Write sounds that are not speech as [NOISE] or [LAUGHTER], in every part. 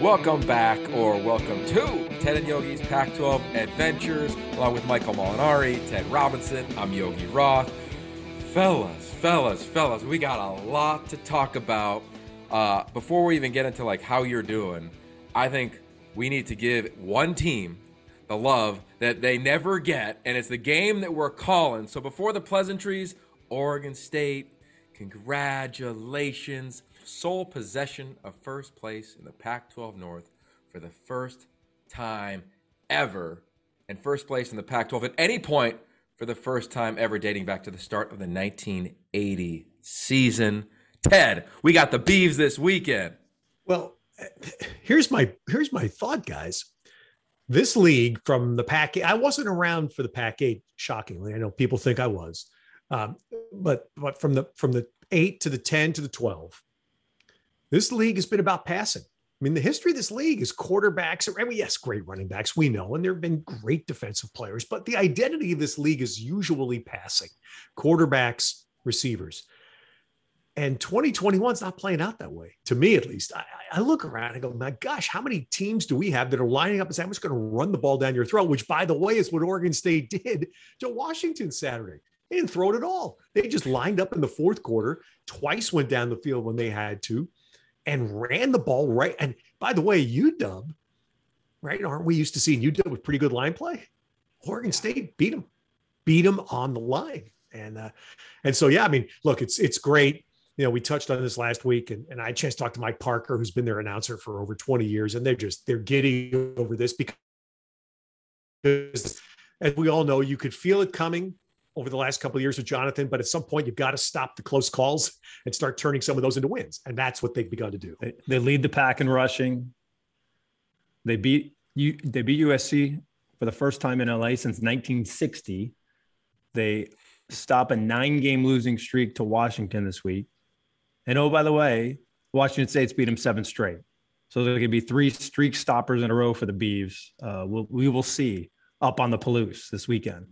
Welcome back, or welcome to Ted and Yogi's Pac 12 Adventures, along with Michael Molinari, Ted Robinson. I'm Yogi Roth. Fellas, fellas, fellas, we got a lot to talk about. Uh, before we even get into like how you're doing, I think we need to give one team the love that they never get, and it's the game that we're calling. So before the pleasantries, Oregon State, congratulations. Sole possession of first place in the Pac 12 North for the first time ever, and first place in the Pac 12 at any point for the first time ever dating back to the start of the 1980 season. Ted, we got the Beavs this weekend. Well, [LAUGHS] here's my here's my thought, guys. This league from the Pac, I wasn't around for the Pac eight. Shockingly, I know people think I was, um, but but from the from the eight to the ten to the twelve, this league has been about passing. I mean, the history of this league is quarterbacks. I mean, yes, great running backs, we know, and there have been great defensive players, but the identity of this league is usually passing quarterbacks, receivers. And 2021 is not playing out that way, to me at least. I, I, look around and go, my gosh, how many teams do we have that are lining up and saying, I'm just going to run the ball down your throat, which, by the way, is what Oregon State [LAUGHS] did to Washington Saturday. They didn't throw it at all. They just lined up in the fourth quarter, twice went down the field when they had to, and ran the ball right. And by the way, UW, right? Aren't we used to seeing UW with pretty good line play? Oregon State beat them, beat them on the line. And uh, and so yeah, I mean, look, it's it's great you know, we touched on this last week, and, and I had a chance to talk to Mike Parker, who's been their announcer for over 20 years, and they're just they're giddy over this because, as we all know, you could feel it coming over the last couple of years with Jonathan, but at some point you've got to stop the close calls and start turning some of those into wins, and that's what they've begun to do. They, they lead the pack in rushing. They beat you. They beat USC for the first time in LA since 1960. They stop a nine-game losing streak to Washington this week. And oh, by the way, Washington State's beat them seven straight. So there could be three streak stoppers in a row for the Beavs. Uh, we'll, we will see up on the Palouse this weekend.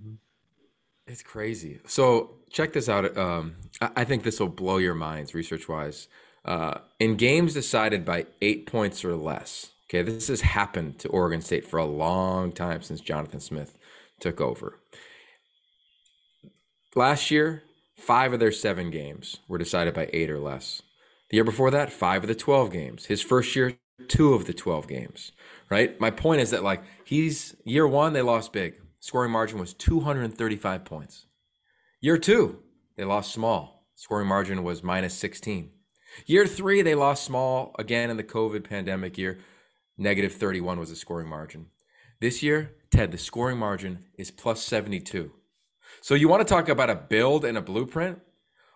It's crazy. So check this out. Um, I think this will blow your minds research wise. Uh, in games decided by eight points or less, okay, this has happened to Oregon State for a long time since Jonathan Smith took over. Last year, Five of their seven games were decided by eight or less. The year before that, five of the 12 games. His first year, two of the 12 games, right? My point is that, like, he's year one, they lost big. Scoring margin was 235 points. Year two, they lost small. Scoring margin was minus 16. Year three, they lost small again in the COVID pandemic year. Negative 31 was the scoring margin. This year, Ted, the scoring margin is plus 72. So you want to talk about a build and a blueprint,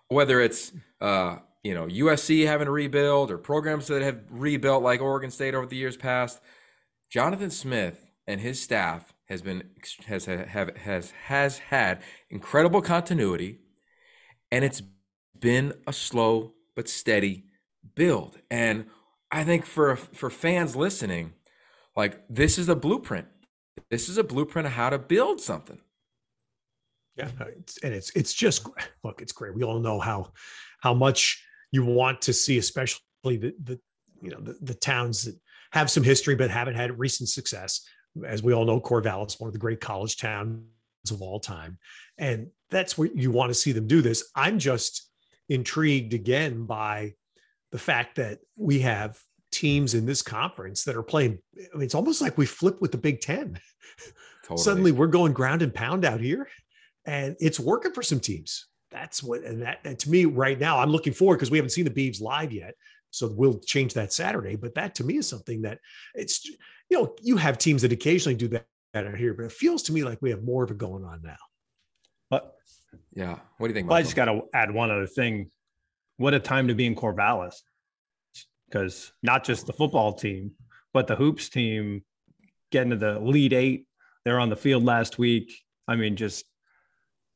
whether it's uh, you know USC having to rebuild or programs that have rebuilt like Oregon State over the years past. Jonathan Smith and his staff has been has have has has had incredible continuity, and it's been a slow but steady build. And I think for for fans listening, like this is a blueprint. This is a blueprint of how to build something. Yeah, and it's it's just look, it's great. We all know how how much you want to see, especially the the you know the, the towns that have some history but haven't had recent success. As we all know, Corvallis, one of the great college towns of all time, and that's where you want to see them do this. I'm just intrigued again by the fact that we have teams in this conference that are playing. I mean, it's almost like we flip with the Big Ten. Totally. Suddenly, we're going ground and pound out here and it's working for some teams. That's what, and that, and to me right now, I'm looking forward because we haven't seen the Beavs live yet. So we'll change that Saturday. But that to me is something that it's, you know, you have teams that occasionally do that out here, but it feels to me like we have more of it going on now. But yeah, what do you think? Well, I just got to add one other thing. What a time to be in Corvallis, because not just the football team, but the hoops team getting to the lead eight. They're on the field last week. I mean, just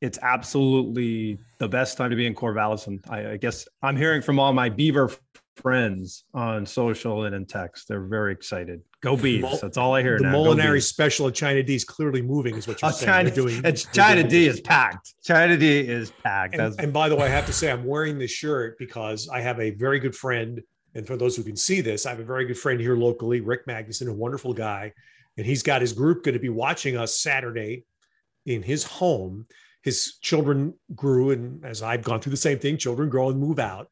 it's absolutely the best time to be in Corvallis. And I, I, guess I'm hearing from all my Beaver friends on social and in text. They're very excited. Go Beavs. That's all I hear. The now. Molinari special at China D is clearly moving, is what you're oh, saying. China, doing, it's China doing D is packed. China D is packed. And, and by the way, I have to say, I'm wearing this shirt because I have a very good friend And for those who can see this, I have a very good friend here locally, Rick Magnuson, a wonderful guy. And he's got his group going to be watching us Saturday in his home. His children grew, and as I've gone through the same thing, children grow and move out.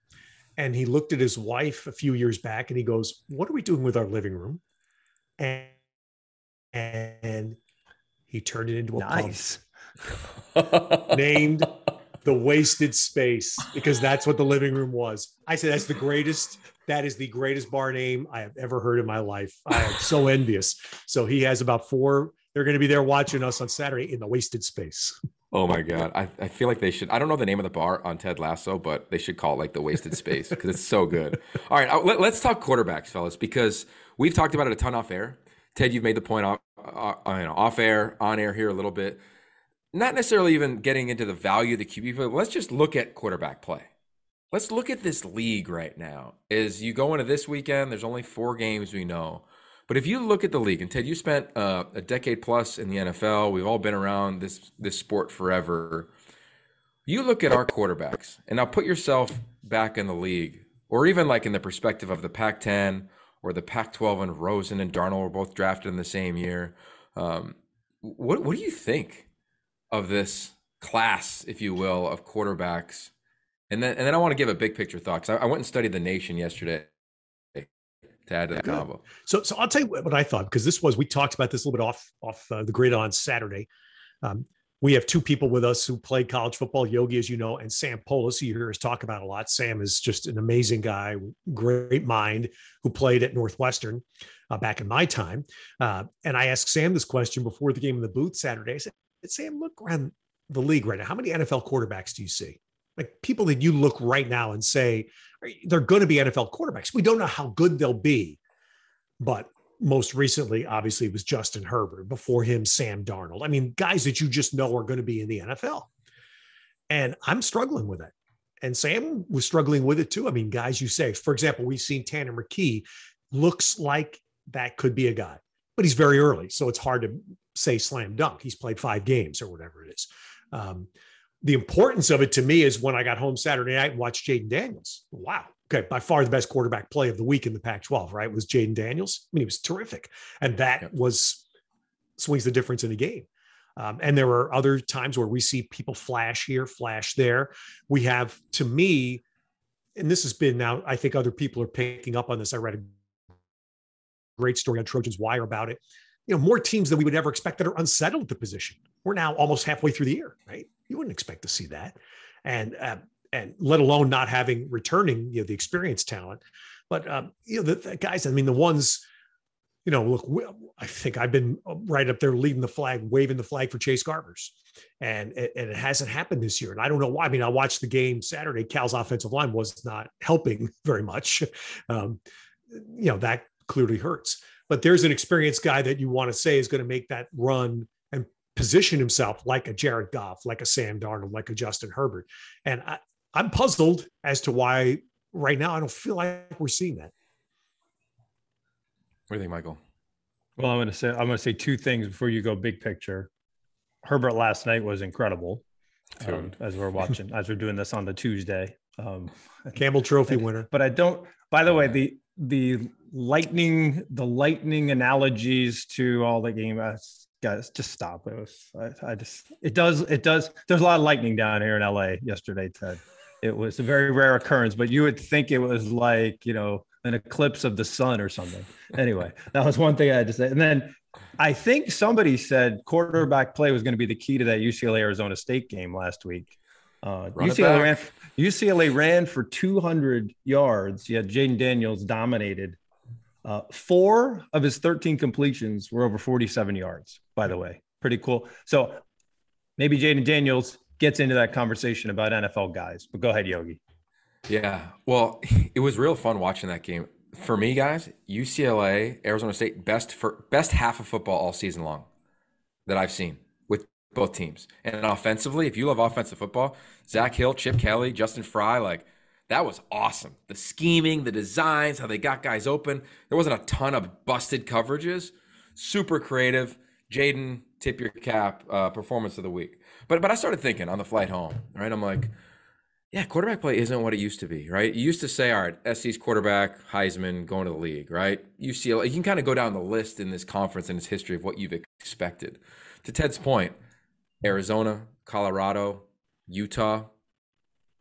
And he looked at his wife a few years back and he goes, What are we doing with our living room? And, and he turned it into a nice. [LAUGHS] named the wasted space because that's what the living room was. I said, That's the greatest that is the greatest bar name I have ever heard in my life. I am so envious. So he has about four. They're going to be there watching us on Saturday in the wasted space. Oh my god, I, I feel like they should. I don't know the name of the bar on Ted Lasso, but they should call it like the Wasted Space because it's so good. [LAUGHS] All right, uh, let, us talk quarterbacks, fellas, because we've talked about it a ton off air. Ted, you've made the point off, uh, uh you know, off air, on air here a little bit. Not necessarily even getting into the value of the QB, but let's just look at quarterback play let's look at this league right now. Is you go into this weekend, there's only four games we know. But if you look at the league, and Ted, you spent uh, a decade plus in the NFL. We've all been around this this sport forever. You look at our quarterbacks, and now put yourself back in the league, or even like in the perspective of the Pac-10 or the Pac-12, and Rosen and Darnold were both drafted in the same year. Um, what what do you think of this class, if you will, of quarterbacks and then, and then I want to give a big picture thought because I, I, went and studied the nation yesterday add to the combo. So, so I'll tell you what I thought because this was we talked about this a little bit off off uh, the grid on Saturday. Um, we have two people with us who played college football, Yogi, as you know, and Sam Polis, who you hear us talk about a lot. Sam is just an amazing guy, great mind, who played at Northwestern uh, back in my time. Uh, and I asked Sam this question before the game in the booth Saturday. I said, Sam, look around the league right now. How many NFL quarterbacks do you see? like people that you look right now and say they're going to be NFL quarterbacks. We don't know how good they'll be, but most recently, obviously, was Justin Herbert. Before him, Sam Darnold. I mean, guys that you just know are going to be in the NFL. And I'm struggling with it. And Sam was struggling with it too. I mean, guys, you say, for example, we've seen Tanner McKee looks like that could be a guy, but he's very early. So it's hard to say slam dunk. He's played five games or whatever it is. Um, the importance of it to me is when I got home Saturday night and watched Jayden Daniels. Wow. Okay. By far the best quarterback play of the week in the Pac 12, right? Was Jayden Daniels. I mean, he was terrific. And that yep. was swings the difference in the game. Um, and there are other times where we see people flash here, flash there. We have, to me, and this has been now, I think other people are picking up on this. I read a great story on Trojans Wire about it. You know, more teams than we would ever expect that are unsettled at the position. We're now almost halfway through the year, right? You wouldn't expect to see that, and uh, and let alone not having returning you know the experienced talent. But um, you know the, the, guys, I mean the ones, you know, look, I think I've been uh, right up there leading the flag, waving the flag for Chase Garbers, and and it hasn't happened this year. And I don't know why. I mean, I watched the game Saturday. Cal's offensive line was not helping [LAUGHS] very much. Um, you know that clearly hurts. But there's an experienced guy that you want to say is going to make that run position himself like a Jared Goff, like a Sam Darnold, like a Justin Herbert. And I, I'm puzzled as to why right now I don't feel like we're seeing that. What do you think, Michael? Well, I'm going to say I'm going to say two things before you go big picture. Herbert last night was incredible. Um, as we're watching, as we're doing this on the Tuesday, um, Campbell Trophy winner. But I don't. By the way, the the lightning the lightning analogies to all the game. Guys, just stop. It was, I, I, just, it does, it does. There's a lot of lightning down here in LA yesterday, Ted. It was a very rare occurrence, but you would think it was like, you know, an eclipse of the sun or something. Anyway, [LAUGHS] that was one thing I had to say. And then I think somebody said quarterback play was going to be the key to that UCLA Arizona State game last week. Uh, UCLA ran, UCLA ran for 200 yards. Yeah, Jayden Daniels dominated uh, four of his 13 completions were over 47 yards, by the way. Pretty cool. So maybe Jayden Daniels gets into that conversation about NFL guys, but go ahead, Yogi. Yeah. Well, [LAUGHS] it was real fun watching that game. For me, guys, UCLA, Arizona State, best for best half of football all season long that I've seen with both teams. And offensively, if you love offensive football, Zak Hill, Chip Kelly, Justin Frye, like that was awesome. The scheming, the designs, how they got guys open. There wasn't a ton of busted coverages. Super creative. Jayden, tip your cap, uh, performance of the week. But but I started thinking on the flight home, right? I'm like, yeah, quarterback play isn't what it used to be, right? You used to say, all right, SC's quarterback, Heisman, going to the league, right? UCLA, you can kind of go down the list in this conference and its history of what you've expected. To Ted's point, Arizona, Colorado, Utah,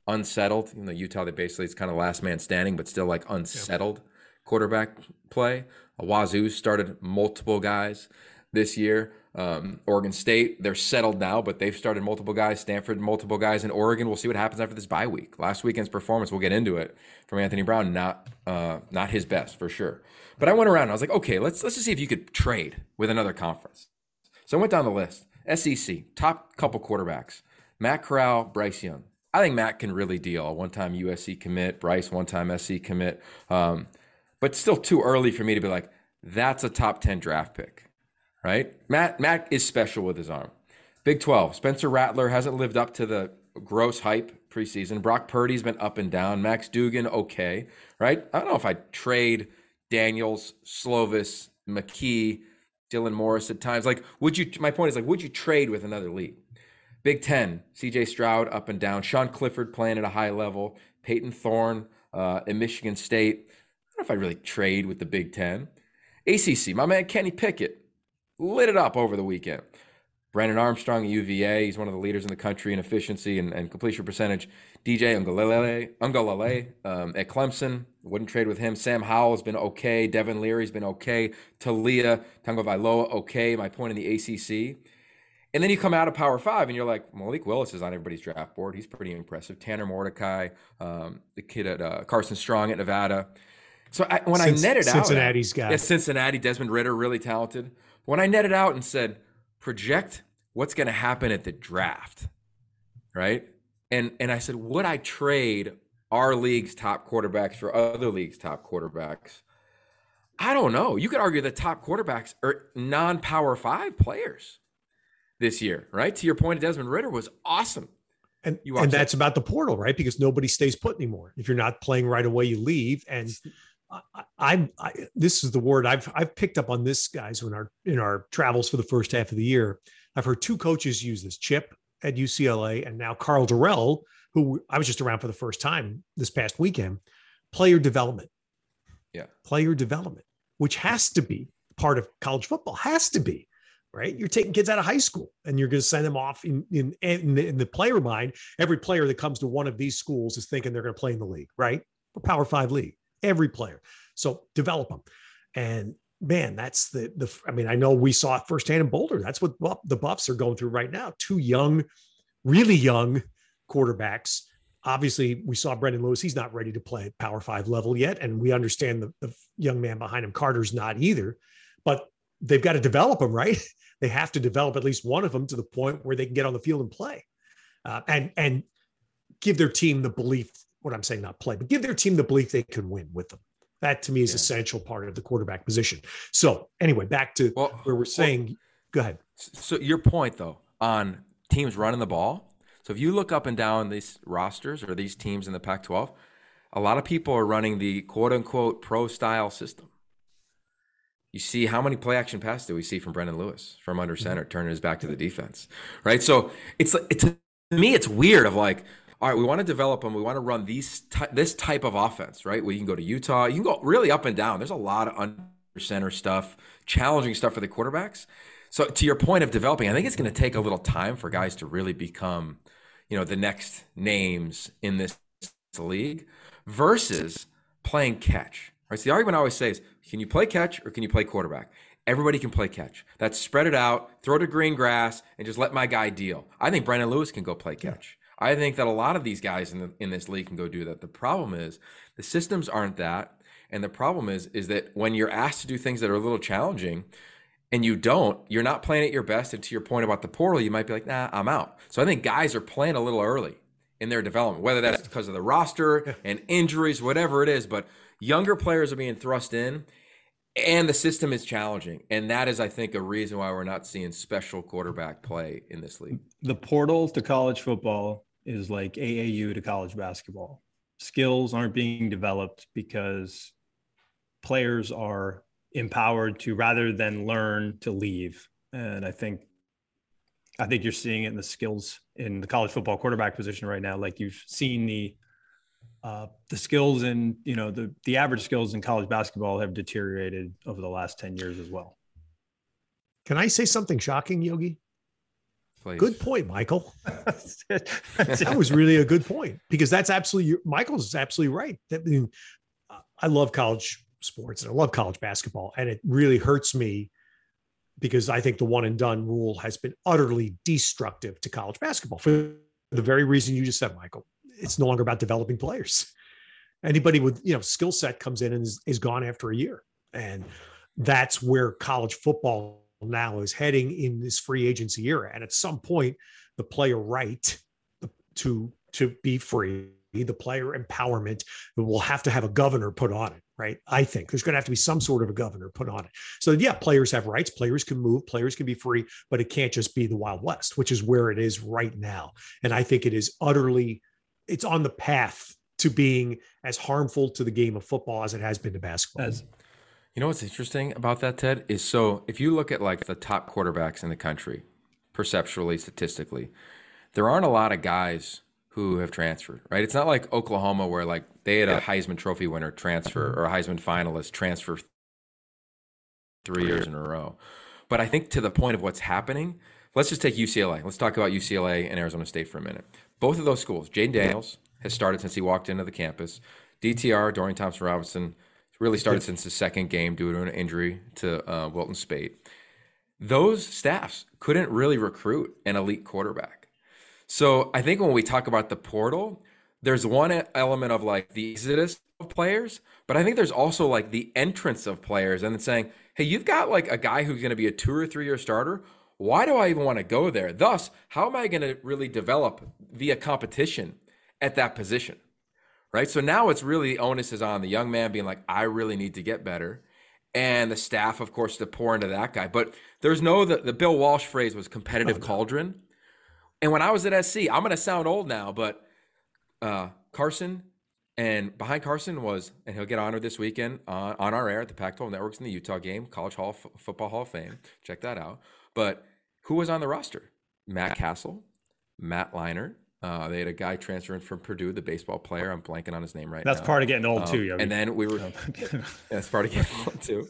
unsettled. You know, Utah, they basically it's kind of last man standing, but still like unsettled yep. quarterback play. Wazoo started multiple guys this year. Um, Oregon State, they're settled now, but they've started multiple guys. Stanford, multiple guys. And Oregon, we'll see what happens after this bye week. Last weekend's performance, we'll get into it from Anthony Brown. Not uh, not his best for sure. But I went around. I was like, okay, let's let's just see if you could trade with another conference. So I went down the list. SEC top couple quarterbacks: Matt Corral, Bryce Young. I think Matt can really deal. One-time USC commit, Bryce one-time SC commit. Um, but still too early for me to be like, that's a top ten draft pick right? Matt Matt is special with his arm. Big 12. Spencer Rattler hasn't lived up to the gross hype preseason. Brock Purdy's been up and down. Max Duggan okay, right? I don't know if I'd trade Daniels, Slovis, McKee, Dylan Morris at times. Like, would you? My point is, like, would you trade with another league? Big Ten, C.J. Stroud up and down. Sean Clifford playing at a high level. Payton Thorne uh, in Michigan State. I don't know if I'd really trade with the Big Ten. ACC, my man Kenny Pickett lit it up over the weekend. Brennan Armstrong at UVA, he's one of the leaders in the country in efficiency and, and completion percentage. DJ Uiagalelei, Uiagalelei um, at Clemson, wouldn't trade with him. Sam Howell's been okay. Devin Leary's been okay. Taulia Tagovailoa, okay. My point in the ACC. And then you come out of Power Five and you're like, Malik Willis is on everybody's draft board. He's pretty impressive. Tanner Mordecai, um, the kid at uh, Carson Strong at Nevada. So I, when I netted Cincinnati's out, Cincinnati's guy, yeah, Cincinnati, Desmond Ridder, really talented. When I netted out and said, project what's going to happen at the draft, right? And and I said, would I trade our league's top quarterbacks for other leagues' top quarterbacks? I don't know. You could argue the top quarterbacks are non-power five players this year, right? To your point, Desmond Ridder was awesome. And, you and that's about the portal, right? Because nobody stays put anymore. If you're not playing right away, you leave. And I, I, this is the word I've I've picked up on this guys in our in our travels for the first half of the year. I've heard two coaches use this: Chip at UCLA and now Karl Dorrell, who I was just around for the first time this past weekend. Player development, yeah, player development, which has to be part of college football. Has to be right. You're taking kids out of high school and you're going to send them off in in, in, the, in the player mind. Every player that comes to one of these schools is thinking they're going to play in the league, right? Or Power Five league every player. So develop them. And man, that's the the. I mean, I know we saw it firsthand in Boulder. That's what the Buffs are going through right now. Two young, really young quarterbacks. Obviously, we saw Brendan Lewis. He's not ready to play at Power Five level yet, and we understand the, the young man behind him, Carter's not either. But they've got to develop them, right? [LAUGHS] They have to develop at least one of them to the point where they can get on the field and play, uh, and and give their team the belief what I'm saying, not play, but give their team the belief they can win with them. That to me is yeah. essential part of the quarterback position. So anyway, back to well, where we're saying, well, go ahead. So your point though on teams running the ball. So if you look up and down these rosters or these teams in the Pac-12, a lot of people are running the quote unquote pro style system. You see how many play action passes do we see from Brendan Lewis from under mm-hmm. center, turning his back to the defense, right? So it's it's to me it's weird of like all right, we want to develop them. We want to run these ty- this type of offense, right? Where you can go to Utah, you can go really up and down. There's a lot of under center stuff, challenging stuff for the quarterbacks. So to your point of developing, I think it's going to take a little time for guys to really become, you know, the next names in this league versus playing catch. Right. So the argument I always say is, can you play catch or can you play quarterback? Everybody can play catch. That's spread it out, throw to green grass, and just let my guy deal. I think Brendan Lewis can go play catch. I think that a lot of these guys in the, in this league can go do that. The problem is the systems aren't that, and the problem is is that when you're asked to do things that are a little challenging, and you don't, you're not playing at your best. And to your point about the portal, you might be like, nah, I'm out. So I think guys are playing a little early in their development, whether that's because of the roster and injuries, whatever it is. But younger players are being thrust in, and the system is challenging. And that is, I think, a reason why we're not seeing special quarterback play in this league. The portal to college football is like AAU to college basketball. Skills aren't being developed because players are empowered to rather than learn to leave. And I think I think you're seeing it in the skills in the college football quarterback position right now. Like you've seen the uh, the skills and you know the the average skills in college basketball have deteriorated over the last ten years as well. Can I say something shocking, Yogi? Please. Good point, Michael. [LAUGHS] that was really a good point because that's absolutely Michael's absolutely right. That I, mean, I love college sports and I love college basketball, and it really hurts me because I think the one and done rule has been utterly destructive to college basketball for the very reason you just said, Michael. It's no longer about developing players. Anybody with you know skill set comes in and is, is gone after a year, and that's where college football now is heading in this free agency era. And at some point, the player right to to be free, the player empowerment will have to have a governor put on it, right? I think there's going to have to be some sort of a governor put on it. So yeah, players have rights, players can move, players can be free, but it can't just be the Wild West, which is where it is right now. And I think it is utterly, it's on the path to being as harmful to the game of football as it has been to basketball. As you know what's interesting about that, Ted, is so if you look at like the top quarterbacks in the country, perceptually, statistically, there aren't a lot of guys who have transferred, right? It's not like Oklahoma where like they had a Heisman Trophy winner transfer mm-hmm. or a Heisman finalist transfer three years in a row. But I think to the point of what's happening, let's just take UCLA. Let's talk about UCLA and Arizona State for a minute. Both of those schools, Jayden Daniels has started since he walked into the campus. DTR, Dorian Thompson Robinson, really started since his second game due to an injury to uh, Wilton Speight. Those staffs couldn't really recruit an elite quarterback. So I think when we talk about the portal, there's one element of like the exodus of players, but I think there's also like the entrance of players and saying, hey, you've got like a guy who's going to be a two or three year starter. Why do I even want to go there? Thus, how am I going to really develop via competition at that position? right? So now it's really the onus is on the young man being like, I really need to get better. And the staff, of course, to pour into that guy. But there's no, the, the Bill Walsh phrase was competitive oh, no. cauldron. And when I was at SC, I'm going to sound old now, but uh, Carson and behind Carson was, and he'll get honored this weekend on, on our air at the Pac 12 Networks in the Utah game, College Hall, F- Football Hall of Fame. Check that out. But who was on the roster? Matt Cassel, Matt Leinart, uh, they had a guy transferring from Purdue, the baseball player. I'm blanking on his name right that's now. That's part of getting old um, too. Yogi. And then we were. [LAUGHS] that's part of getting old too.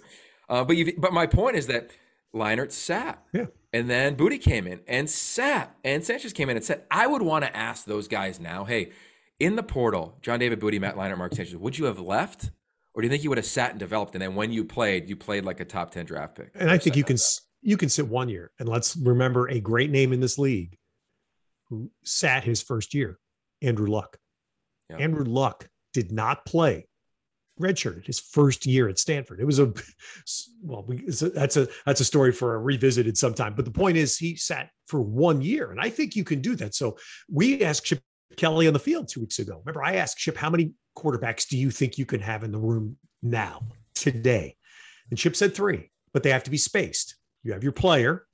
Uh, but you, but my point is that Leinart sat. Yeah. And then Booty came in and sat, and Sanchez came in and said, "I would want to ask those guys now, hey, in the portal, John David Booty, Matt Leinart, Mark Sanchez, would you have left, or do you think you would have sat and developed, and then when you played, you played like a top ten draft pick?" And I think you can you can sit one year, and let's remember a great name in this league who sat his first year Andrew Luck. Yeah. Andrew Luck did not play redshirted his first year at Stanford. It was a well, we, a, that's a that's a story for a revisited sometime. But the point is, he sat for one year, and I think you can do that. So we asked Chip Kelly on the field two weeks ago. Remember, I asked Chip, how many quarterbacks do you think you can have in the room now today? And Chip said three, but they have to be spaced. You have your player,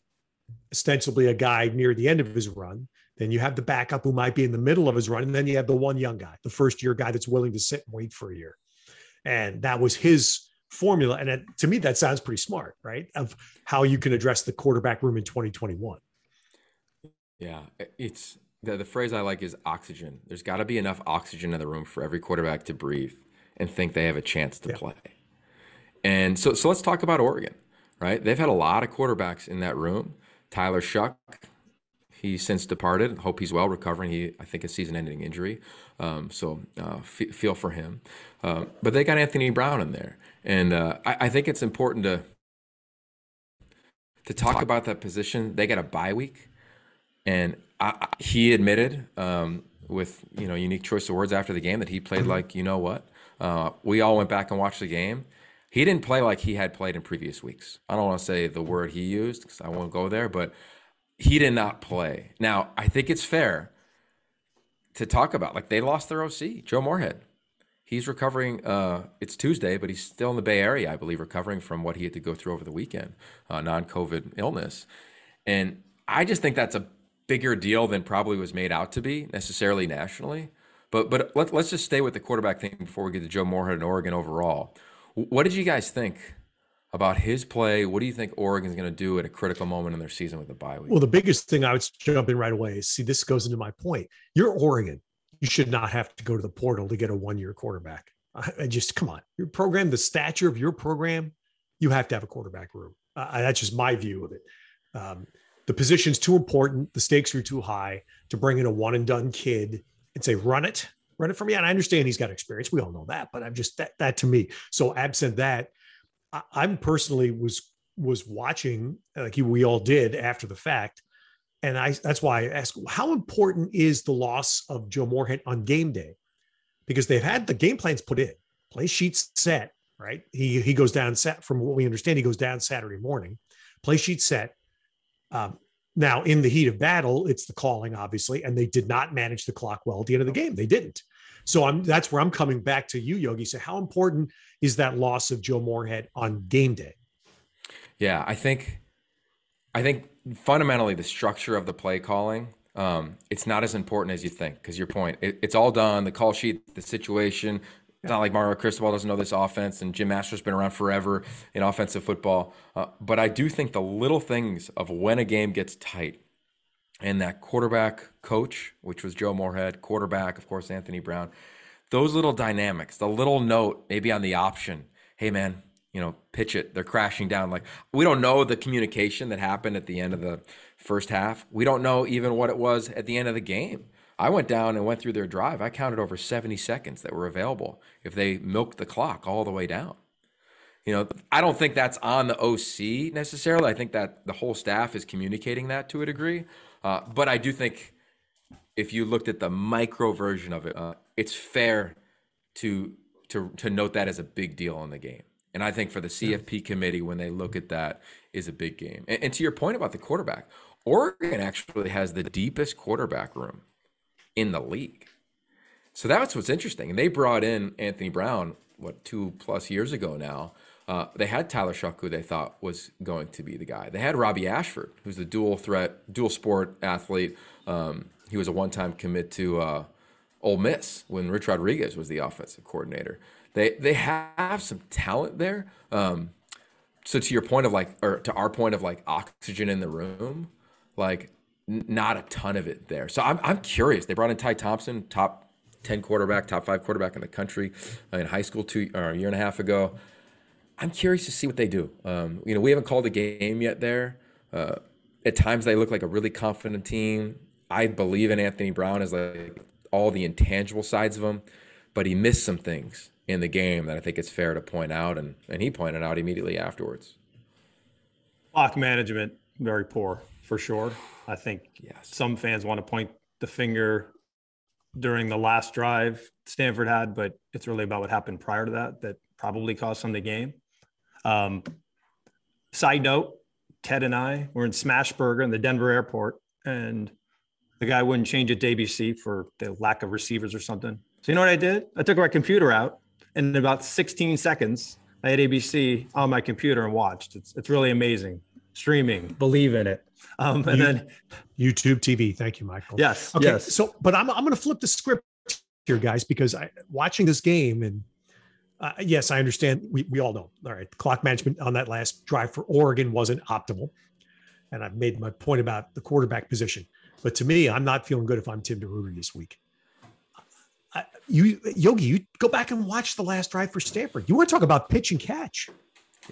ostensibly a guy near the end of his run. Then you have the backup who might be in the middle of his run. And then you have the one young guy, the first year guy that's willing to sit and wait for a year. And that was his formula. And it, to me, that sounds pretty smart, right? Of how you can address the quarterback room in 2021. Yeah. It's the, the phrase I like is oxygen. There's got to be enough oxygen in the room for every quarterback to breathe and think they have a chance to yeah. play. And so, so let's talk about Oregon, right? They've had a lot of quarterbacks in that room. Tyler Shough, He's since departed. Hope he's well, recovering. He, I think, a season-ending injury. Um, so uh, f- feel for him. Uh, but they got Anthony Brown in there, and uh, I, I, think it's important to to talk about that position. They got a bye week, and I, I, he admitted um, with you know unique choice of words after the game that he played mm-hmm. like you know what. Uh, we all went back and watched the game. He didn't play like he had played in previous weeks. I don't want to say the word he used because I won't go there, but he did not play. Now, I think it's fair to talk about like they lost their OC, Joe Moorhead. He's recovering. Uh, it's Tuesday, but he's still in the Bay Area, I believe, recovering from what he had to go through over the weekend, uh, non-COVID illness. And I just think that's a bigger deal than probably was made out to be necessarily nationally. But but let, let's just stay with the quarterback thing before we get to Joe Moorhead and Oregon overall. What did you guys think about his play. What do you think Oregon's going to do at a critical moment in their season with the bye week? Well, the biggest thing I would jump in right away is see, this goes into my point. You're Oregon. You should not have to go to the portal to get a one year quarterback. I just come on, your program, the stature of your program, you have to have a quarterback room. Uh, that's just my view of it. Um, the position's too important. The stakes are too high to bring in a one and done kid and say, run it, run it for me. And I understand he's got experience. We all know that, but I'm just that, that to me. So absent that, I, I'm personally was, was watching like we all did after the fact. And I, that's why I ask, how important is the loss of Joe Moorhead on game day? Because they've had the game plans put in, play sheets set, right? He, he goes down set from what we understand, he goes down Saturday morning, play sheet set. Um, now, in the heat of battle, it's the calling, obviously, and they did not manage the clock well at the end of the game. They didn't. So I'm that's where I'm coming back to you, Yogi. So how important is that loss of Joe Moorhead on game day? Yeah, I think I think fundamentally the structure of the play calling, um, it's not as important as you think. Because your point, it, it's all done. The call sheet, the situation, it's not like Mario Cristobal doesn't know this offense, and Jim Mastro's been around forever in offensive football. Uh, but I do think the little things of when a game gets tight, and that quarterback coach, which was Joe Moorhead, quarterback, of course, Anthony Brown, those little dynamics, the little note maybe on the option, hey man, you know, pitch it. They're crashing down. Like we don't know the communication that happened at the end of the first half. We don't know even what it was at the end of the game. I went down and went through their drive. I counted over 70 seconds that were available if they milked the clock all the way down. You know, I don't think that's on the OC necessarily. I think that the whole staff is communicating that to a degree. Uh, but I do think if you looked at the micro version of it, uh, it's fair to to to note that as a big deal in the game. And I think for the CFP committee, when they look at that, is a big game. And, and to your point about the quarterback, Oregon actually has the deepest quarterback room in the league. So that's what's interesting. And they brought in Anthony Brown, what, two plus years ago now. Uh, they had Tyler Shough, who they thought was going to be the guy. They had Robbie Ashford, who's the dual threat, dual sport athlete. Um, he was a one time commit to uh, Ole Miss when Rich Rodriguez was the offensive coordinator. They they have some talent there. Um, so to your point of like, or to our point of like oxygen in the room, like not a ton of it there. So I'm, I'm curious. They brought in Ty Thompson, top 10 quarterback, top five quarterback in the country uh, in high school two or a year and a half ago. I'm curious to see what they do. Um, you know, we haven't called a game yet there. Uh, at times they look like a really confident team. I believe in Anthony Brown as like all the intangible sides of him, but he missed some things in the game that I think it's fair to point out, and, and he pointed out immediately afterwards. Clock management, very poor for sure. I think yes. some fans want to point the finger during the last drive Stanford had, but it's really about what happened prior to that that probably cost them the game. Um, side note, Ted and I were in Smashburger in the Denver airport, and the guy wouldn't change it to ABC for the lack of receivers or something. So you know what I did? I took my computer out, and in about 16 seconds, I had ABC on my computer and watched. It's it's really amazing. Streaming, believe in it. Um, and You- then YouTube TV. Thank you, Michael. yes, Okay. yes. So, but I'm, I'm going to flip the script here, guys, because I watching this game and uh, yes, I understand. We, we all know. All right. Clock management on that last drive for Oregon wasn't optimal. And I've made my point about the quarterback position. But to me, I'm not feeling good if I'm Tim DeRuyter this week. I, you, Yogi, you go back and watch the last drive for Stanford. You want to talk about pitch and catch?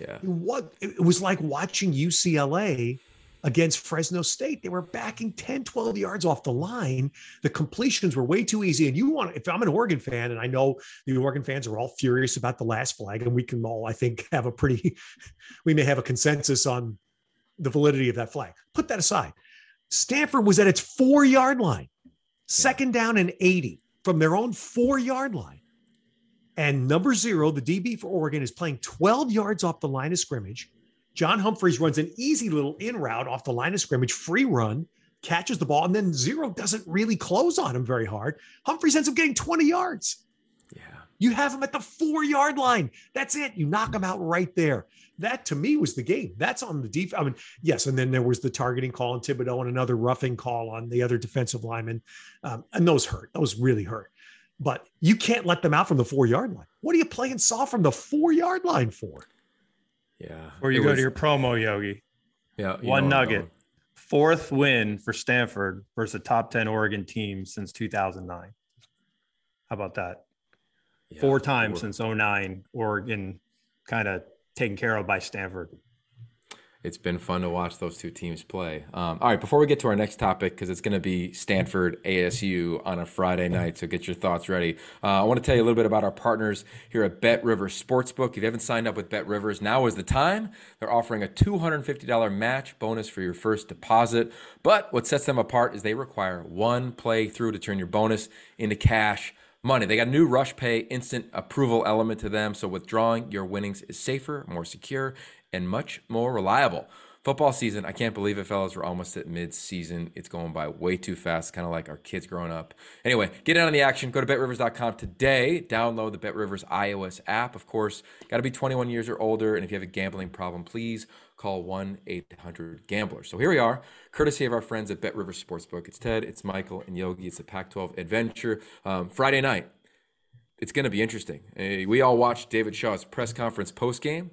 Yeah. What it was like watching UCLA against Fresno State. They were backing 10, 12 yards off the line. The completions were way too easy. And you want, if I'm an Oregon fan, and I know the Oregon fans are all furious about the last flag, and we can all, I think, have a pretty, [LAUGHS] we may have a consensus on the validity of that flag. Put that aside. Stanford was at its four yard line, second down and 80 from their own four yard line. And number zero, the DB for Oregon, is playing 12 yards off the line of scrimmage. John Humphreys runs an easy little in route off the line of scrimmage, free run, catches the ball, and then zero doesn't really close on him very hard. Humphreys ends up getting 20 yards. Yeah. You have him at the four yard line. That's it. You knock him out right there. That to me was the game. That's on the defense. I mean, yes. And then there was the targeting call on Thibodeaux and another roughing call on the other defensive lineman. Um, and those hurt. Those really hurt. But you can't let them out from the four yard line. What are you playing soft from the four yard line for? Yeah. Or you It go was- to your promo, Yogi. yeah, you One know nugget. Fourth win for Stanford versus a top 10 Oregon team since 2009. How about that? Yeah, Four times since 09, Oregon kind of taken care of by Stanford. It's been fun to watch those two teams play. Um, all right, before we get to our next topic, because it's going to be Stanford ASU on a Friday night, so get your thoughts ready. Uh, I want to tell you a little bit about our partners here at Bet Rivers Sportsbook. If you haven't signed up with Bet Rivers, now is the time. They're offering a $250 match bonus for your first deposit. But what sets them apart is they require one play through to turn your bonus into cash money. They got a new Rush Pay instant approval element to them, so withdrawing your winnings is safer, more secure, and much more reliable. Football season, I can't believe it, fellas. We're almost at mid-season. It's going by way too fast, kind of like our kids growing up. Anyway, get in on the action. Go to betrivers.com today. Download the BetRivers iOS app. Of course, got to be 21 years or older. And if you have a gambling problem, please call 1-800-GAMBLER. So here we are, courtesy of our friends at Bet Rivers Sportsbook. It's Ted, it's Michael, and Yogi. It's a Pac-12 adventure. Um, Friday night, it's going to be interesting. Uh, we all watched David Shaw's press conference post game.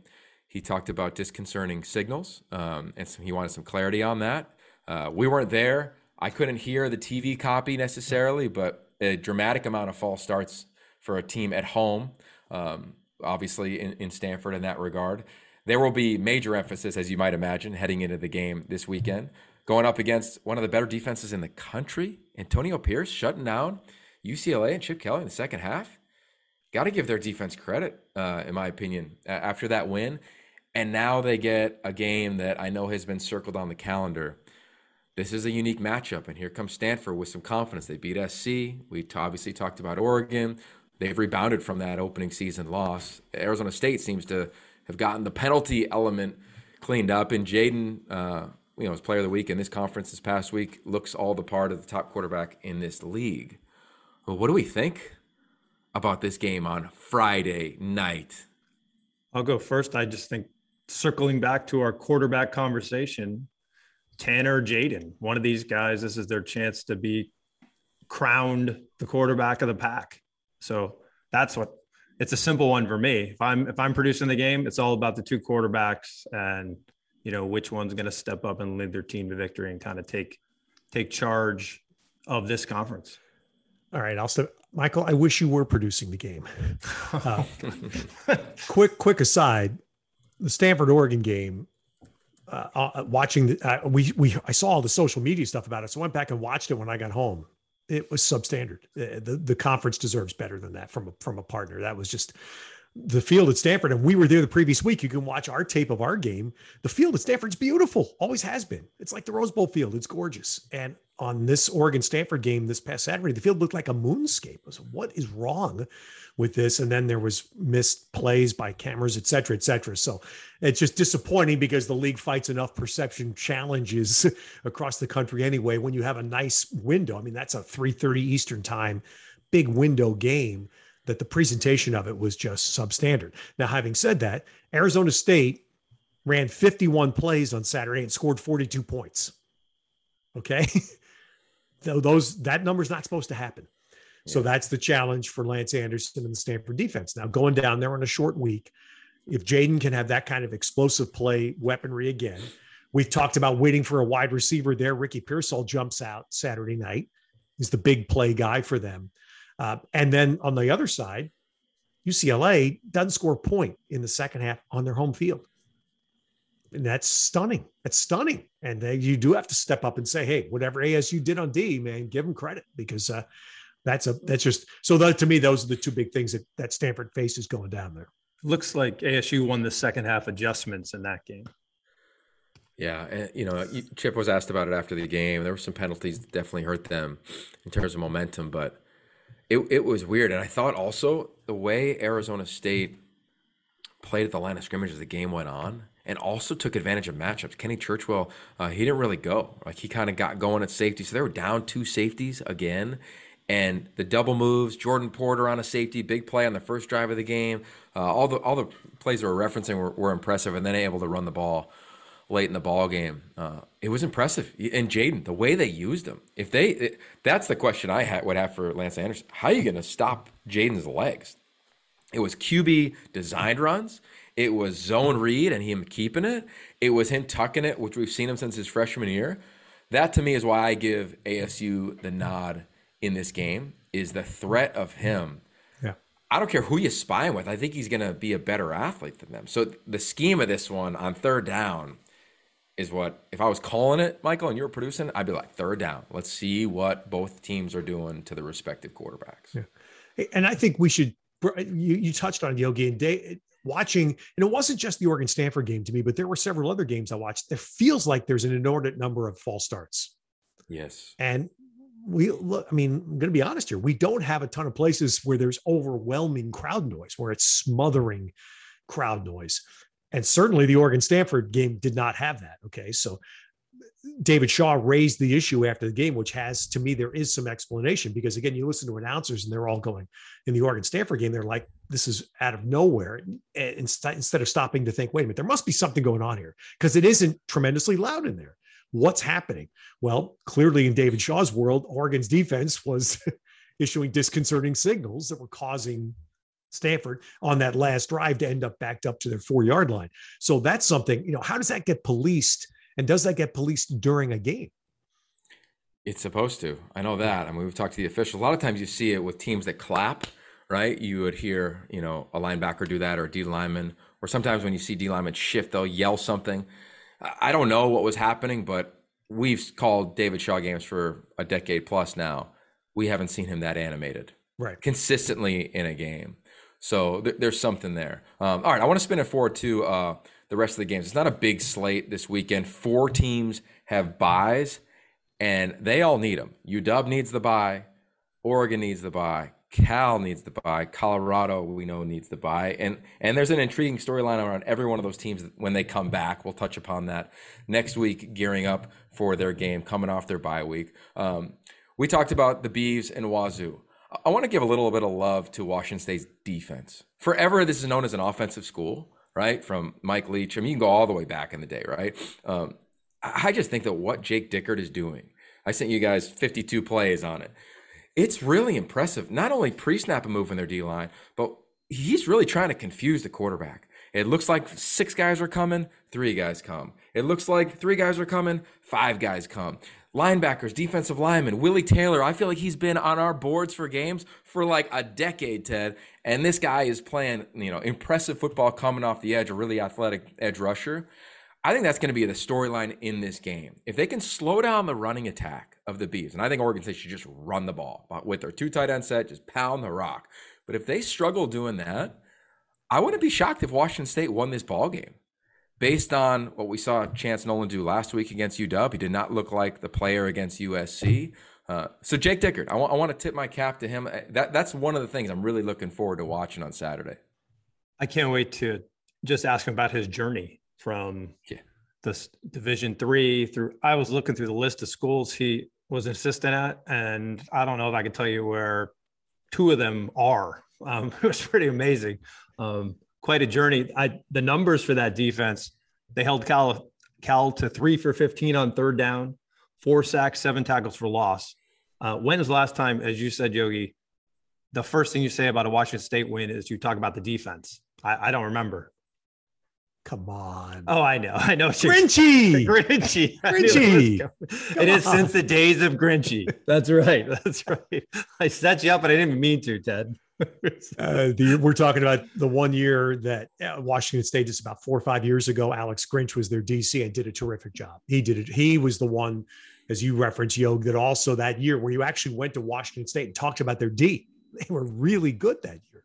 He talked about disconcerting signals, um, and so he wanted some clarity on that. Uh, we weren't there. I couldn't hear the TV copy necessarily, but a dramatic amount of false starts for a team at home, um, obviously in, in Stanford in that regard. There will be major emphasis, as you might imagine, heading into the game this weekend, going up against one of the better defenses in the country. Antonio Pierce shutting down UCLA and Chip Kelly in the second half got to give their defense credit, uh, in my opinion, after that win. And now they get a game that I know has been circled on the calendar. This is a unique matchup, and here comes Stanford with some confidence. They beat SC. We obviously talked about Oregon. They've rebounded from that opening season loss. Arizona State seems to have gotten the penalty element cleaned up, and Jayden, uh, you know, was Player of the Week in this conference this past week. Looks all the part of the top quarterback in this league. Well, what do we think? about this game on Friday night. I'll go first. I just think circling back to our quarterback conversation, Tanner Jayden, one of these guys, this is their chance to be crowned the quarterback of the pack. So that's what it's a simple one for me. If I'm if I'm producing the game, it's all about the two quarterbacks and you know which one's going to step up and lead their team to victory and kind of take take charge of this conference. All right, I'll step. Michael, I wish you were producing the game. [LAUGHS] Uh, quick, quick aside: the Stanford Oregon game. Uh, uh, watching the, uh, we we I saw all the social media stuff about it, so I went back and watched it when I got home. It was substandard. Uh, the the conference deserves better than that from a from a partner. That was just the field at Stanford, and we were there the previous week. You can watch our tape of our game. The field at Stanford's beautiful, always has been. It's like the Rose Bowl field. It's gorgeous. And on this Oregon Stanford game this past Saturday, the field looked like a moonscape. I was, what is wrong with this? And then there was missed plays by cameras, et cetera, et cetera. So it's just disappointing because the league fights enough perception challenges [LAUGHS] across the country anyway. When you have a nice window, I mean, that's a 3:30 Eastern time, big window game that the presentation of it was just substandard. Now, having said that, Arizona State ran 51 plays on Saturday and scored 42 points. Okay. [LAUGHS] Though those that number's not supposed to happen. So that's the challenge for Lance Anderson and the Stanford defense. Now going down there on a short week, if Jayden can have that kind of explosive play weaponry again, we've talked about waiting for a wide receiver there. Ricky Pearsall jumps out Saturday night. He's the big play guy for them. Uh, and then on the other side, UCLA doesn't score a point in the second half on their home field. And that's stunning. That's stunning. And you do have to step up and say, hey, whatever ASU did on D, man, give them credit because uh, that's a that's just so that to me, those are the two big things that, that Stanford faces going down there. Looks like ASU won the second half adjustments in that game. Yeah, and you know, Chip was asked about it after the game. There were some penalties that definitely hurt them in terms of momentum, but it it was weird. And I thought also the way Arizona State played at the line of scrimmage as the game went on, and also took advantage of matchups. Kenny Churchwell, uh, he didn't really go. Like he kind of got going at safety, so they were down two safeties again. And the double moves, Jordan Porter on a safety, big play on the first drive of the game. Uh, all the all the plays we were referencing were, were impressive, and then able to run the ball late in the ball game. Uh, it was impressive. And Jayden, the way they used him, if they, it, that's the question I had, would have for Lance Anderson. How are you going to stop Jayden's legs? It was QB designed runs, It was zone read and him keeping it. It was him tucking it, which we've seen him since his freshman year. That to me is why I give ASU the nod in this game. Is the threat of him. Yeah. I don't care who you spy with. I think he's going to be a better athlete than them. So the scheme of this one on third down is what if I was calling it, Michael, and you were producing, I'd be like third down. Let's see what both teams are doing to the respective quarterbacks. Yeah. And I think we should. You, you touched on Yogi and Day watching, and it wasn't just the Oregon Stanford game to me, but there were several other games I watched. There feels like there's an inordinate number of false starts. Yes. And we look, I mean, I'm going to be honest here. We don't have a ton of places where there's overwhelming crowd noise, where it's smothering crowd noise. And certainly the Oregon Stanford game did not have that. Okay. So David Shaw raised the issue after the game, which has to me, there is some explanation because again, you listen to announcers and they're all going in the Oregon Stanford game, they're like, this is out of nowhere. And instead of stopping to think, wait a minute, there must be something going on here because it isn't tremendously loud in there. What's happening? Well, clearly in David Shaw's world, Oregon's defense was [LAUGHS] issuing disconcerting signals that were causing Stanford on that last drive to end up backed up to their four yard line. So that's something, you know, how does that get policed? And does that get policed during a game? It's supposed to. I know that. I mean, we've talked to the officials. A lot of times you see it with teams that clap, right? You would hear, you know, a linebacker do that or a D lineman. Or sometimes when you see D lineman shift, they'll yell something. I don't know what was happening, but we've called David Shaw games for a decade plus now. We haven't seen him that animated, right? Consistently in a game. So th- there's something there. Um, all right, I want to spin it forward to uh, the rest of the games. It's not a big slate this weekend. Four teams have byes, and they all need them. UW needs the bye, Oregon needs the bye, Cal needs the bye, Colorado we know needs the bye, and and there's an intriguing storyline around every one of those teams when they come back. We'll touch upon that next week, gearing up for their game coming off their bye week. Um, we talked about the Bees and Wazoo. I want to give a little bit of love to Washington State's defense. Forever, this is known as an offensive school right? From Mike Leach. I mean, you can go all the way back in the day, right? Um, I just think that what Jake Dickert is doing, I sent you guys 52 plays on it. It's really impressive. Not only pre snap a move in their D line, but he's really trying to confuse the quarterback. It looks like six guys are coming, three guys come. It looks like three guys are coming, five guys come linebackers, defensive linemen, Willie Taylor. I feel like he's been on our boards for games for like a decade, Ted. And this guy is playing, you know, impressive football coming off the edge, a really athletic edge rusher. I think that's going to be the storyline in this game. If they can slow down the running attack of the Bees, and I think Oregon State should just run the ball with their two tight end set, just pound the rock. But if they struggle doing that, I wouldn't be shocked if Washington State won this ball game based on what we saw Chance Nolan do last week against UW, he did not look like the player against USC. Uh, so Jake Dickert, I want, I want to tip my cap to him. That that's one of the things I'm really looking forward to watching on Saturday. I can't wait to just ask him about his journey from yeah. this Division three through. I was looking through the list of schools he was an assistant at, and I don't know if I can tell you where two of them are. Um, [LAUGHS] it was pretty amazing. Um, quite a journey. I the numbers for that defense, they held Cal Cal to three for 15 on third down, four sacks, seven tackles for loss. Uh, when is the last time, as you said, Yogi, the first thing you say about a Washington State win is you talk about the defense? I, I don't remember. Come on. Oh, I know. [LAUGHS] I know. Grinchy. [LAUGHS] Grinchy. [LAUGHS] Grinchy. It is since the days of Grinchy. That's right. That's right. I set you up, but I didn't mean to, Ted. uh, the, we're talking about the one year that uh, Washington State, just about four or five years ago, Alex Grinch was their DC and did a terrific job. He did it. He was the one, as you referenced, Yog, that also that year where you actually went to Washington State and talked about their D. They were really good that year.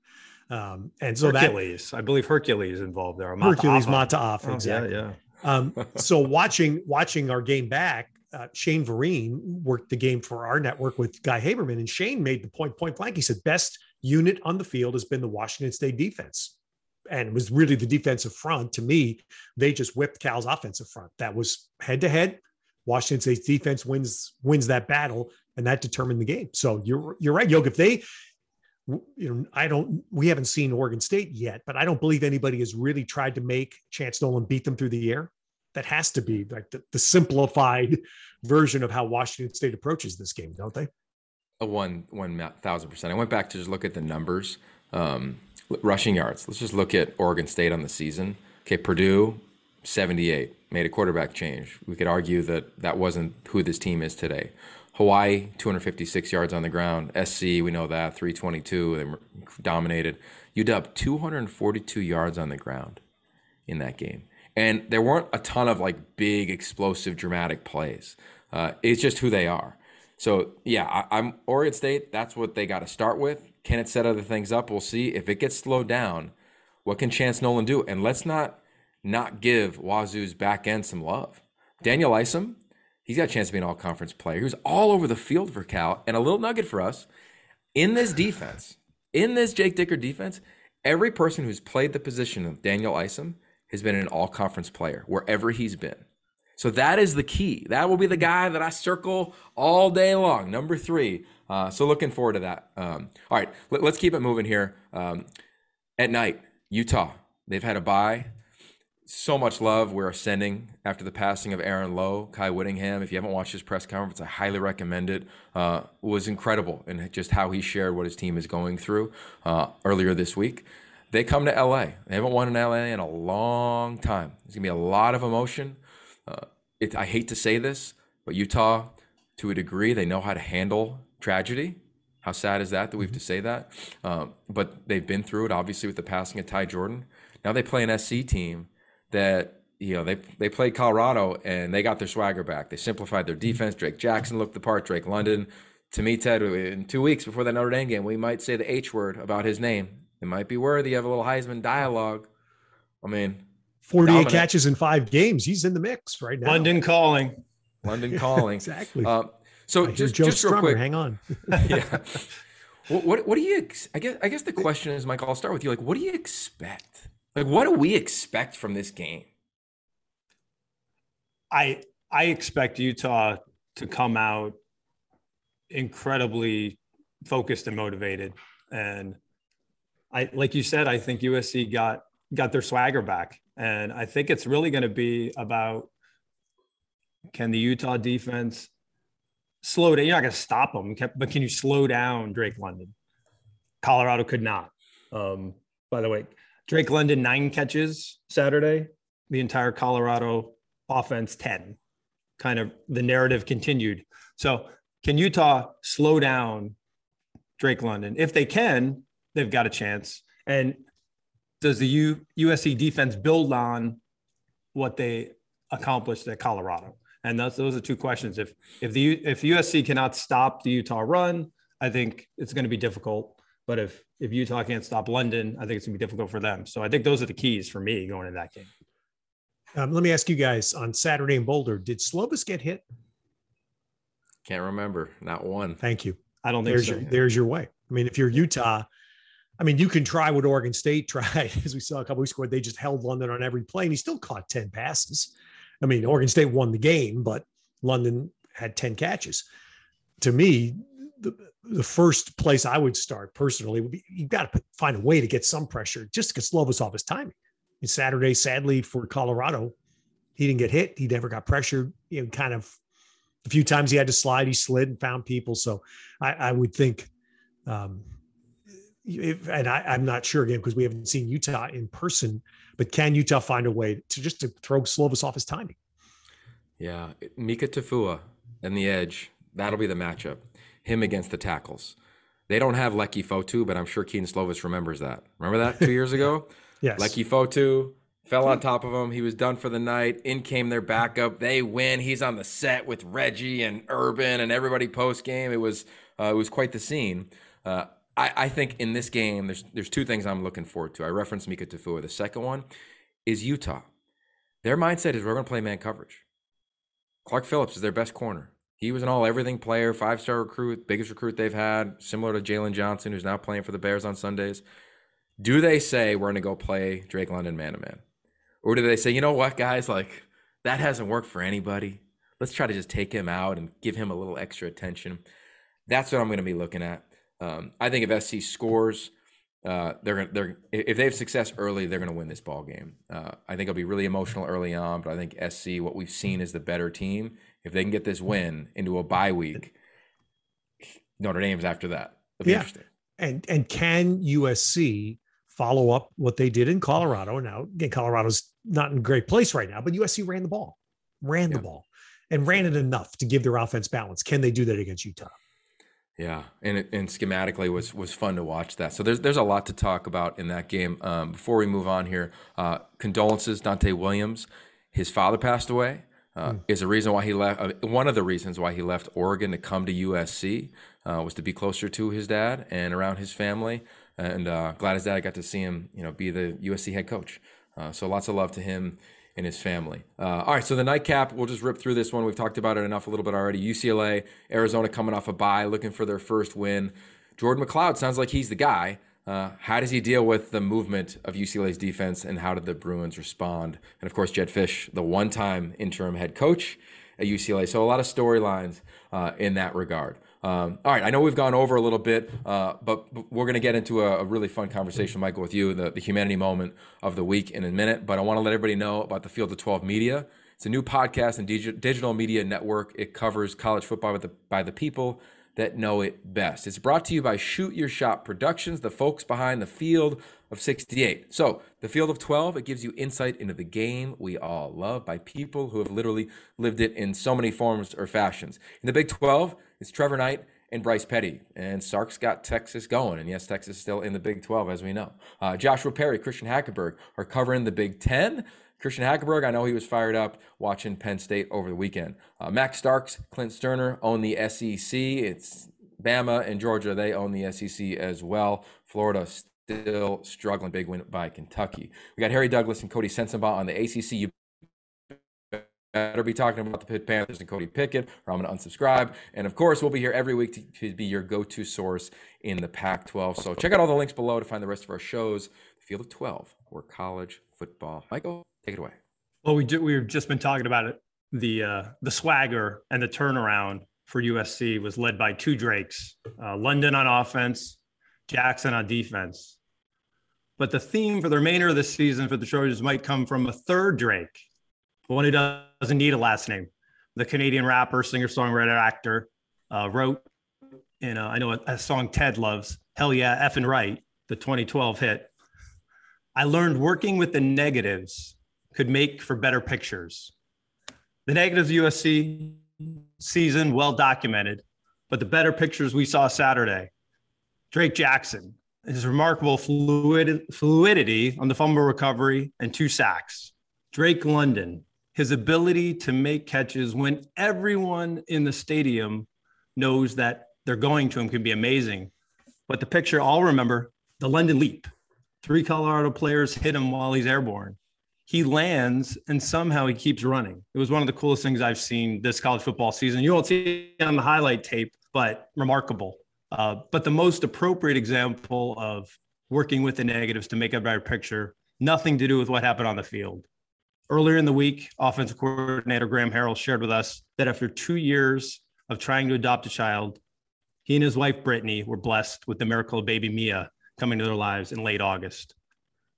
Um, and so Hercules, that, I believe Hercules involved there. Mata Hercules Mata'afa, oh, exactly. Yeah, yeah. um, [LAUGHS] so watching watching our game back, uh, Shane Vereen worked the game for our network with Guy Haberman, and Shane made the point point blank. He said, "Best unit on the field has been the Washington State defense." And it was really the defensive front. To me, they just whipped Cal's offensive front. That was head to head. Washington State's defense wins wins that battle, and that determined the game. So you're you're right, Yogi. If they, you know, I don't. We haven't seen Oregon State yet, but I don't believe anybody has really tried to make Chance Nolan beat them through the air that has to be like the, the simplified [LAUGHS] version of how Washington State approaches this game, don't they? A one one thousand percent. I went back to just look at the numbers. Um, rushing yards. Let's just look at Oregon State on the season. Okay, Purdue, 78, made a quarterback change. We could argue that that wasn't who this team is today. Hawaii, 256 yards on the ground. SC, we know that, 322. They dominated. UW, 242 yards on the ground in that game. And there weren't a ton of like big, explosive, dramatic plays. Uh, it's just who they are. So yeah, I, am Oregon State. That's what they got to start with. Can it set other things up? We'll see. If it gets slowed down, what can Chance Nolan do? And let's not not give Wazoo's back end some love. Daniel Isom, he's got a chance to be an all conference player. He was all over the field for Cal. And a little nugget for us in this defense, in this Jake Dickert defense, every person who's played the position of Daniel Isom has been an all conference player wherever he's been. So that is the key. That will be the guy that I circle all day long. Number three. Uh, so looking forward to that. Um, all right, let, us keep it moving here. Um, at night, Utah. They've had a bye so much love we're sending after the passing of Aaron Lowe, Kyle Whittingham. If you haven't watched his press conference, I highly recommend it. Uh, was incredible in just how he shared what his team is going through uh, earlier this week. They come to LA. They haven't won in LA in a long time. There's gonna be a lot of emotion. Uh, it, I hate to say this, but Utah, to a degree, they know how to handle tragedy. How sad is that that we have to say that? Um, but they've been through it, obviously, with the passing of Ty Jordan. Now they play an SC team that you know they they played Colorado and they got their swagger back. They simplified their defense. Drake Jackson looked the part. Drake London. To me, Ted, in two weeks before that Notre Dame game, we might say the H word about his name. It might be worthy of a little Heisman dialogue. I mean, 48 dominant. catches in five games. He's in the mix right now. London calling. London calling. [LAUGHS] exactly. Uh, so just, just real quick, hang on. [LAUGHS] yeah. What, what, what do you? I guess I guess the question is, Michael. I'll start with you. Like, what do you expect like, what do we expect from this game? I I expect Utah to come out incredibly focused and motivated. And I like you said, I think USC got got their swagger back. And I think it's really going to be about can the Utah defense slow down? You're not going to stop them, but can you slow down Drake London? Colorado could not. Um, by the way, Drake London, nine catches Saturday. The entire Colorado offense, 10. Kind of the narrative continued. So, can Utah slow down Drake London? If they can, they've got a chance. And does the U- USC defense build on what they accomplished at Colorado? And that's, those are two questions. If if the if USC cannot stop the Utah run, I think it's going to be difficult. But if if Utah can't stop London, I think it's gonna be difficult for them. So I think those are the keys for me going in that game. Um, let me ask you guys on Saturday in Boulder, did Slovis get hit? Can't remember, not one. Thank you. I don't think there's so. Your, there's your way. I mean, if you're Utah, I mean, you can try what Oregon State [LAUGHS] tried, as we saw a couple weeks ago. They just held London on every play, and he still caught 10 passes. I mean, Oregon State won the game, but London had 10 catches. To me, the, the first place I would start personally would be you've got to find a way to get some pressure just to get Slovis off his timing. And Saturday, sadly for Colorado, he didn't get hit. He never got pressured. You know, kind of a few times he had to slide, he slid and found people. So I, I would think, um, if, and I, am not sure again because we haven't seen Utah in person, but can Utah find a way to just to throw Slovis off his timing? Yeah, Mika Tafua and the edge. That'll be the matchup him against the tackles. They don't have Leki Fotu, but I'm sure Kedon Slovis remembers that. Remember that two years ago? [LAUGHS] yes. Leki Fotu fell on top of him. He was done for the night. In came their backup. They win. He's on the set with Reggie and Urban and everybody post game. It was uh, it was quite the scene. Uh, I, I, think in this game, there's there's two things I'm looking forward to. I referenced Mika Tafua. The second one is Utah. Their mindset is we're going to play man coverage. Clark Phillips is their best corner. He was an all everything player, five star recruit, biggest recruit they've had, similar to Jaylon Johnson, who's now playing for the Bears on Sundays. Do they say we're going to go play Drake London man to man? Or do they say, you know what, guys, like that hasn't worked for anybody? Let's try to just take him out and give him a little extra attention. That's what I'm going to be looking at. Um, I think if SC scores, uh, they're gonna they're if they have success early, they're gonna win this ball game. Uh, I think it'll be really emotional early on, but I think SC, what we've seen is the better team, if they can get this win into a bye week, Notre Dame's after that. yeah. And and can USC follow up what they did in Colorado. Now, again, Colorado's not in a great place right now, but USC ran the ball, ran yeah. the ball, and ran it enough to give their offense balance. Can they do that against Utah? Yeah, and it, and schematically was was fun to watch that. So there's there's a lot to talk about in that game. Um, before we move on here, uh, condolences, Donte Williams. His father passed away. Mm. Is a reason why he left. Uh, one of the reasons why he left Oregon to come to USC uh, was to be closer to his dad and around his family. And uh, glad his dad got to see him, you know, be the USC head coach. Uh, so lots of love to him and his family. All right, so the nightcap, we'll just rip through this one. We've talked about it enough a little bit already. UCLA, Arizona coming off a bye, looking for their first win. Jordan McCloud sounds like he's the guy. Uh, how does he deal with the movement of UCLA's defense, and how did the Bruins respond? And of course, Jedd Fisch, the one-time interim head coach at UCLA. So a lot of storylines uh, in that regard. Um, all right, I know we've gone over a little bit, uh, but, we're going to get into a, a, really fun conversation, Michael, with you, the, the humanity moment of the week in a minute. But I want to let everybody know about the Field of 12 Media. It's a new podcast and digi- digital media network. It covers college football the, by the people that know it best. It's brought to you by Shoot Your Shot Productions, the folks behind the Field of 68. So, the Field of 12, it gives you insight into the game we all love by people who have literally lived it in so many forms or fashions. In the Big 12, it's Trevor Knight and Bryce Petty. And Sark's got Texas going. And yes, Texas is still in the Big 12, as we know. Uh, Joshua Perry, Christian Hackenberg are covering the Big 10. Christian Hackenberg, I know he was fired up watching Penn State over the weekend. Uh, Max Starks, Clint Stoerner own the SEC. It's Bama and Georgia, they own the SEC as well. Florida still struggling. Big win by Kentucky. We got Harry Douglas and Coty Sensabaugh on the ACC. You better be talking about the Pitt Panthers and Cody Pickett, or I'm going to unsubscribe. And of course, we'll be here every week to, to be your go to source in the Pac 12. So check out all the links below to find the rest of our shows. The Field of 12, or college football. Michael, take it away. Well, we do, we've just been talking about it. The uh, the swagger and the turnaround for USC was led by two Drakes, uh, London on offense, Jackson on defense. But the theme for the remainder of the season for the Trojans might come from a third Drake, one who doesn't need a last name. The Canadian rapper, singer, songwriter, actor uh, wrote in a, I know a, a song Ted loves, "Hell Yeah, effing right," the 2012 hit. I learned working with the negatives could make for better pictures. The negatives USC season well documented, but the better pictures we saw Saturday. Drake Jackson, his remarkable fluid, fluidity on the fumble recovery and two sacks. Drake London, his ability to make catches when everyone in the stadium knows that they're going to him can be amazing. But the picture I'll remember the London leap. Three Colorado players hit him while he's airborne he lands and somehow he keeps running. It was one of the coolest things I've seen this college football season. You won't see it on the highlight tape, but remarkable. Uh, but the most appropriate example of working with the negatives to make a better picture, nothing to do with what happened on the field. Earlier in the week, offensive coordinator Graham Harrell shared with us that after two years of trying to adopt a child, he and his wife Brittany were blessed with the miracle of baby Mia coming to their lives in late August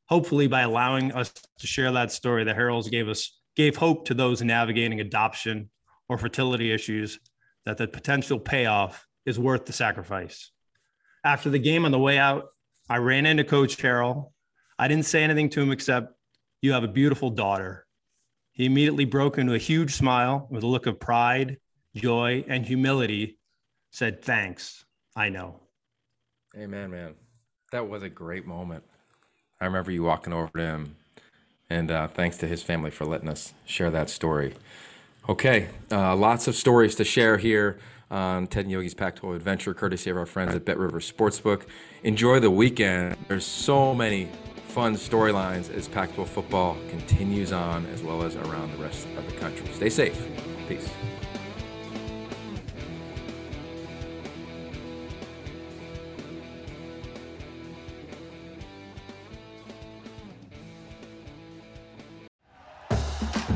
hopefully by allowing us to share that story, the Harrells gave us gave hope to those navigating adoption or fertility issues that the potential payoff is worth the sacrifice. After the game on the way out, I ran into Coach Carroll. I didn't say anything to him except, You have a beautiful daughter. He immediately broke into a huge smile with a look of pride, joy, and humility, said, Thanks. I know. Amen, man. That was a great moment. I remember you walking over to him, and uh, thanks to his family for letting us share that story. Okay, uh, lots of stories to share here on Ted and Yogi's Pac-12 Adventure, courtesy of our friends at Bet River Sportsbook. Enjoy the weekend. There's so many fun storylines as Pac-12 football continues on, as well as around the rest of the country. Stay safe. Peace.